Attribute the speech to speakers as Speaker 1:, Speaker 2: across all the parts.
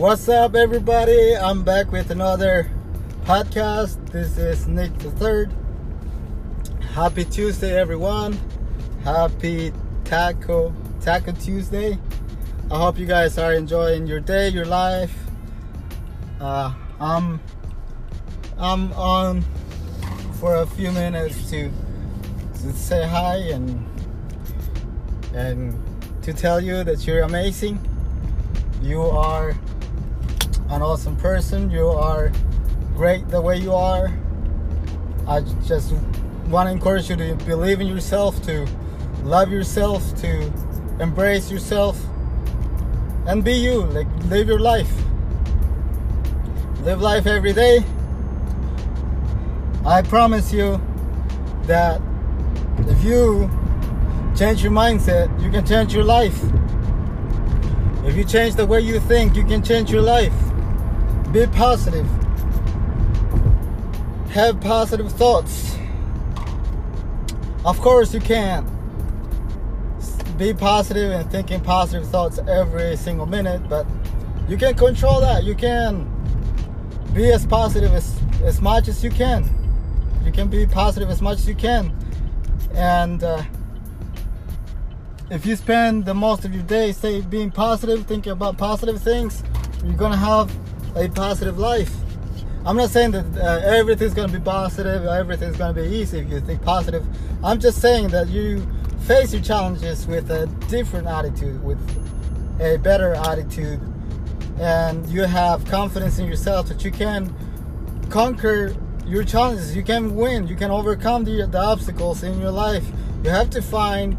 Speaker 1: What's up, everybody? I'm back with another podcast. This is Nick the Third. Happy Tuesday, everyone. Happy Taco Taco Tuesday. I hope you guys are enjoying your day, your life. Uh, I'm I'm on for a few minutes to to say hi and and to tell you that you're amazing. You are an awesome person. You are great the way you are. I just want to encourage you to believe in yourself, to love yourself, to embrace yourself, and be you. Like, live your life. Live life every day. I promise you that if you change your mindset, you can change your life. If you change the way you think, you can change your life. Be positive. Have positive thoughts. Of course, you can be positive and thinking positive thoughts every single minute, but you can control that. You can be as positive as, as much as you can. You can be positive as much as you can. And uh, if you spend the most of your day, say, being positive, thinking about positive things, you're gonna have a positive life. I'm not saying that uh, everything's gonna be positive, everything's gonna be easy if you think positive. I'm just saying that you face your challenges with a different attitude, with a better attitude, and you have confidence in yourself that you can conquer your challenges. You can win. You can overcome the, the obstacles in your life. You have to find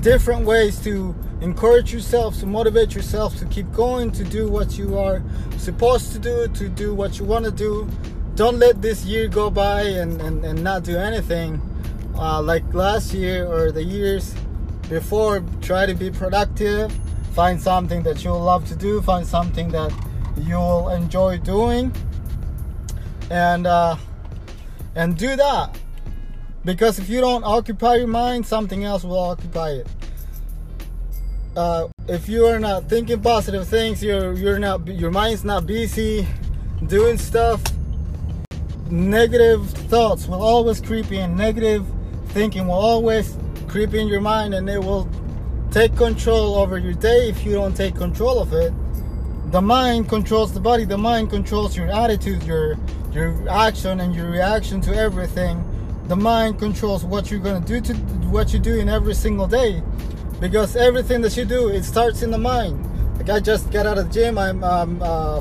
Speaker 1: different ways to encourage yourself, to motivate yourself to keep going, to do what you are supposed to do, to do what you want to do. Don't let this year go by and, and, and not do anything uh, like last year or the years before. Try to be productive, find something that you'll love to do, find something that you'll enjoy doing, and uh, and do that because if you don't occupy your mind, something else will occupy it. Uh, if you are not thinking positive things, you're you're not your mind's not busy doing stuff. Negative thoughts will always creep in. Negative thinking will always creep in your mind, and it will take control over your day if you don't take control of it. The mind controls the body. The mind controls your attitude, your your action, and your reaction to everything the mind controls what you're gonna do to what you do in every single day because everything that you do it starts in the mind. Like i just got out of the gym. I'm um, uh,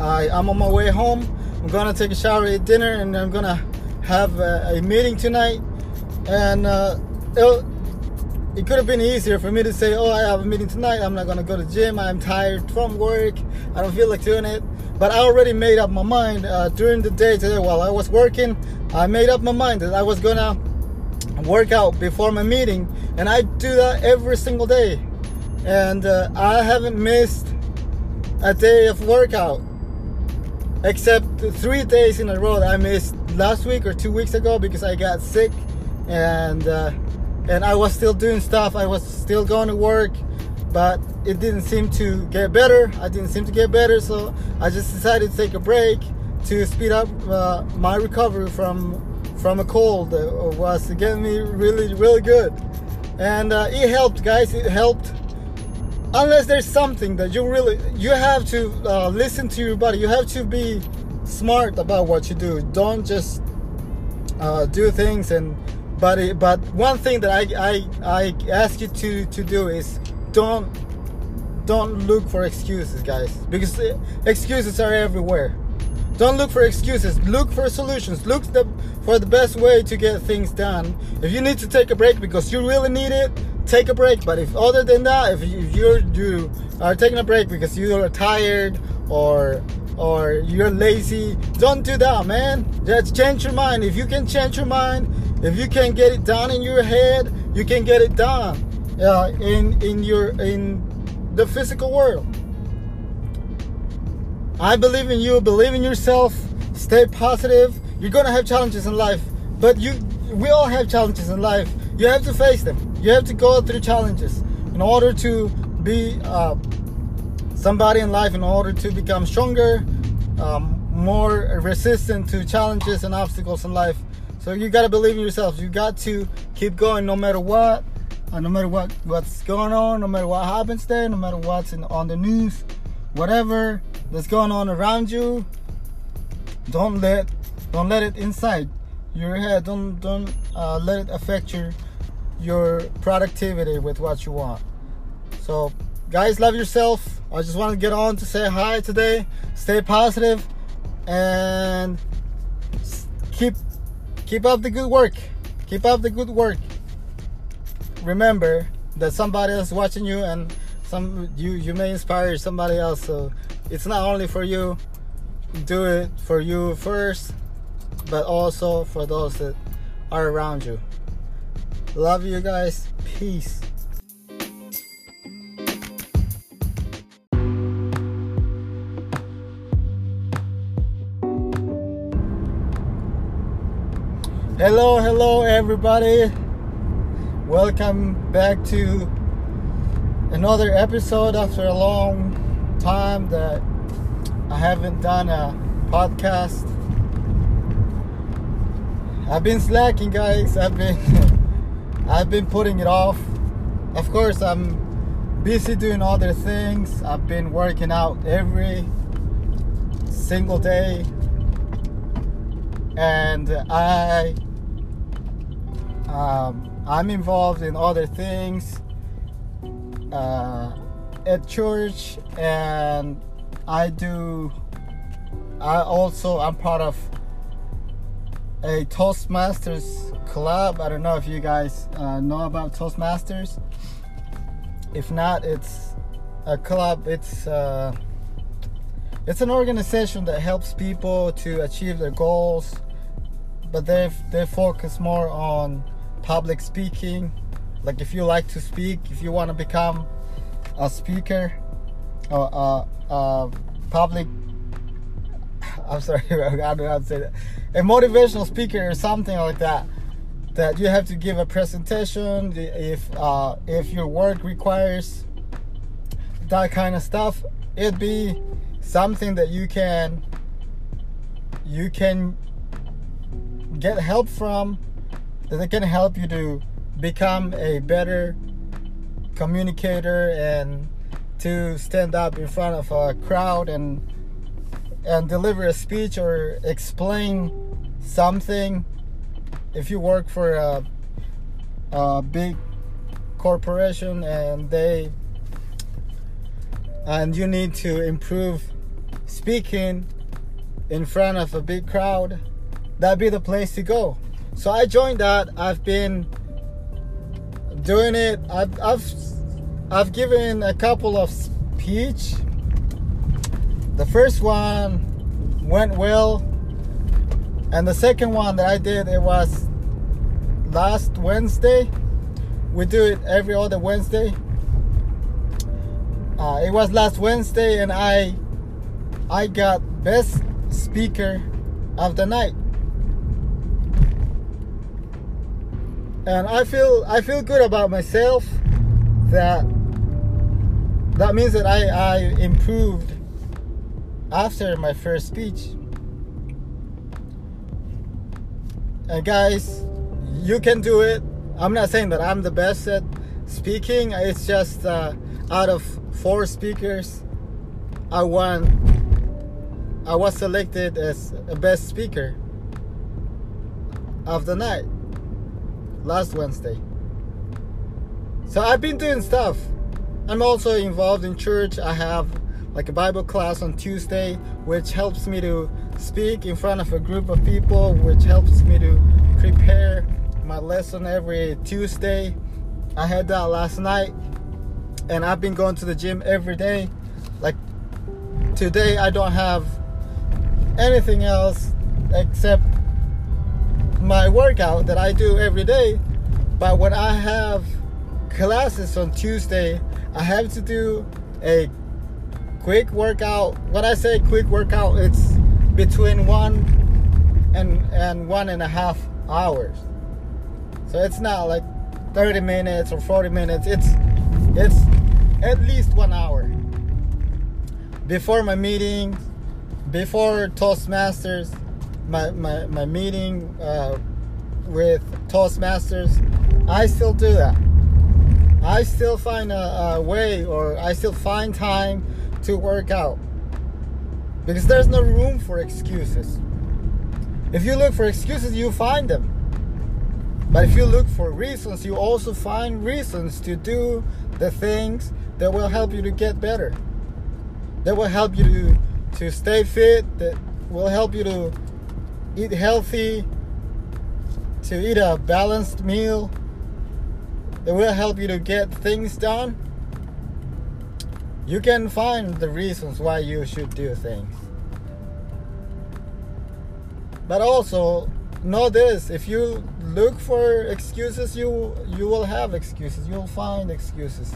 Speaker 1: I, i'm on my way home. I'm gonna take a shower eat dinner and i'm gonna have a, a meeting tonight. And uh, it, could have been easier for me to say oh i have a meeting tonight. I'm not gonna go to the gym. I'm tired from work. I don't feel like doing it. But i already made up my mind uh, during the day today while i was working I made up my mind that I was gonna work out before my meeting, and I do that every single day. And uh, I haven't missed a day of workout, except three days in a row I missed last week or two weeks ago because I got sick, and uh, and I was still doing stuff. I was still going to work, but it didn't seem to get better. I didn't seem to get better, so I just decided to take a break to speed up uh, my recovery from from a cold uh, was getting me really really good. And uh, it helped guys it helped. Unless there's something that you really you have to uh, listen to your body. You have to be smart about what you do. Don't just uh, do things and but it, but one thing that I, I I ask you to to do is don't don't look for excuses guys because uh, excuses are everywhere. Don't look for excuses. Look for solutions. Look the, for the best way to get things done. If you need to take a break because you really need it, take a break. But if other than that, if you're you are taking a break because you are tired or or you're lazy, don't do that, man. Just change your mind. If you can change your mind, if you can get it done in your head, you can get it done uh, in in your in the physical world. I believe in you. Believe in yourself. Stay positive. You're gonna have challenges in life, but you, we all have challenges in life. You have to face them. You have to go through challenges in order to be uh, somebody in life in order to become stronger, um, more resistant to challenges and obstacles in life. So you got to believe in yourself. You got to keep going no matter what, uh, no matter what what's going on, no matter what happens there, no matter what's in, on the news, whatever that's going on around you. Don't let don't let it inside your head. Don't don't uh, let it affect your your productivity with what you want. So, guys, love yourself. I just want to get on to say hi today. Stay positive and keep keep up the good work. Keep up the good work. Remember that somebody else watching you and some you you may inspire somebody else. So it's not only for you. Do it for you first, but also for those that are around you. Love you guys. Peace. Hello, hello, everybody. Welcome back to another episode after a long time that I haven't done a podcast. I've been slacking, guys. I've been I've been putting it off. Of course, I'm busy doing other things. I've been working out every single day, and I um, I'm involved in other things uh, at church, and I do. I also I'm part of a Toastmasters club. I don't know if you guys uh, know about Toastmasters. If not, it's a club. It's uh, it's an organization that helps people to achieve their goals, but they they focus more on public speaking like if you like to speak if you want to become a speaker or a, a public i'm sorry i don't know how to say that. A motivational speaker or something like that that you have to give a presentation if uh, if your work requires that kind of stuff it'd be something that you can you can get help from that can help you to become a better communicator and to stand up in front of a crowd and and deliver a speech or explain something if you work for a, a big corporation and they and you need to improve speaking in front of a big crowd that'd be the place to go so I joined that. I've been doing it. I've I've I've given a couple of speech. The first one went well, and the second one that I did it was last Wednesday. We do it every other Wednesday. Uh, it was last Wednesday, and I I got best speaker of the night. and I feel I feel good about myself that that means that I, I improved after my first speech. And guys, you can do it. I'm not saying that I'm the best at speaking. It's just uh, out of four speakers, I won. I was selected as a best speaker of the night last Wednesday. So I've been doing stuff. I'm also involved in church. I have like a Bible class on Tuesday, which helps me to speak in front of a group of people, which helps me to prepare my lesson every Tuesday. I had that last night, and I've been going to the gym every day. Like today, I don't have anything else except my workout that I do every day. But when I have classes on Tuesday, I have to do a quick workout. When I say quick workout, it's between one and and one and a half hours. So it's not like 30 minutes or 40 minutes. It's it's at least one hour. before my meeting, before Toastmasters, my, my, my meeting uh, with Toastmasters, I still do that. I still find a, a way or I still find time to work out because there's no room for excuses. If you look for excuses, you find them. But if you look for reasons, you also find reasons to do the things that will help you to get better. That will help you to, to stay fit, that will help you to eat healthy, to eat a balanced meal, that will help you to get things done. You can find the reasons why you should do things. But also know this if you look for excuses you you will have excuses. You'll find excuses.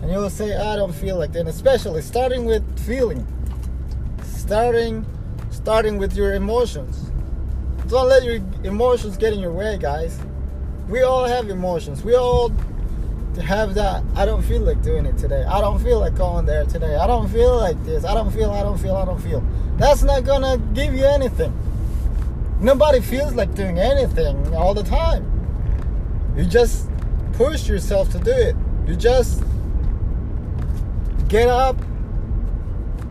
Speaker 1: And you'll say i don't feel like that. And especially starting with feeling. Starting starting with your emotions. Don't let your emotions get in your way guys. We all have emotions. We all have that i don't feel like doing it today. I don't feel like going there today. I don't feel like this. I don't feel i don't feel i don't feel. That's not gonna give you anything. Nobody feels like doing anything all the time. You just push yourself to do it. You just get up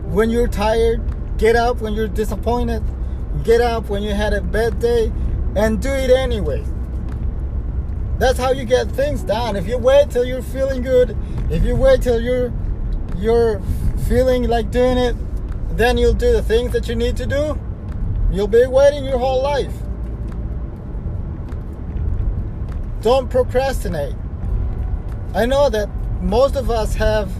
Speaker 1: when you're tired, get up when you're disappointed, get up when you had a bad day, and do it anyway. That's how you get things done. If you wait till you're feeling good, if you wait till you're you're feeling like doing it, then you'll do the things that you need to do You'll be waiting your whole life. Don't procrastinate. I know that most of us have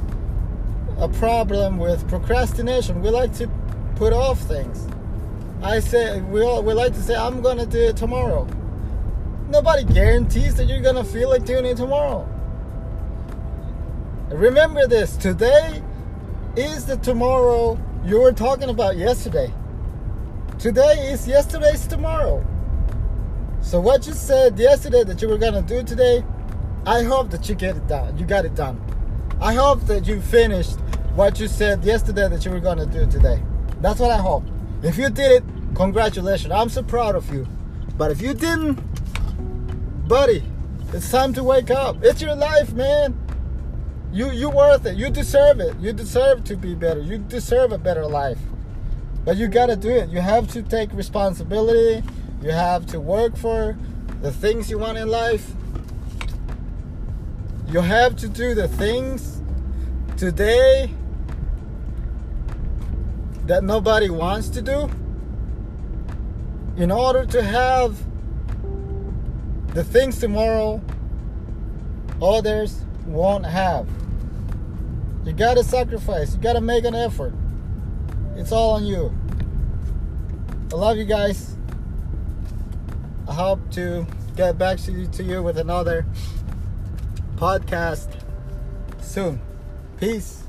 Speaker 1: a problem with procrastination. We like to put off things. I say we all we like to say I'm gonna do it tomorrow. Nobody guarantees that you're gonna feel like doing it tomorrow. Remember this today is the tomorrow you were talking about yesterday. Today is yesterday's tomorrow. So what you said yesterday that you were gonna do today, I hope that you get it done. You got it done. I hope that you finished what you said yesterday that you were gonna do today. That's what I hope. If you did it, congratulations. I'm so proud of you. But if you didn't, buddy, it's time to wake up. It's your life, man. You you worth it. You deserve it. You deserve to be better. You deserve a better life. But you gotta do it. You have to take responsibility. You have to work for the things you want in life. You have to do the things today that nobody wants to do in order to have the things tomorrow others won't have. You gotta sacrifice, you gotta make an effort. It's all on you. I love you guys. I hope to get back to you, with another podcast soon. Peace.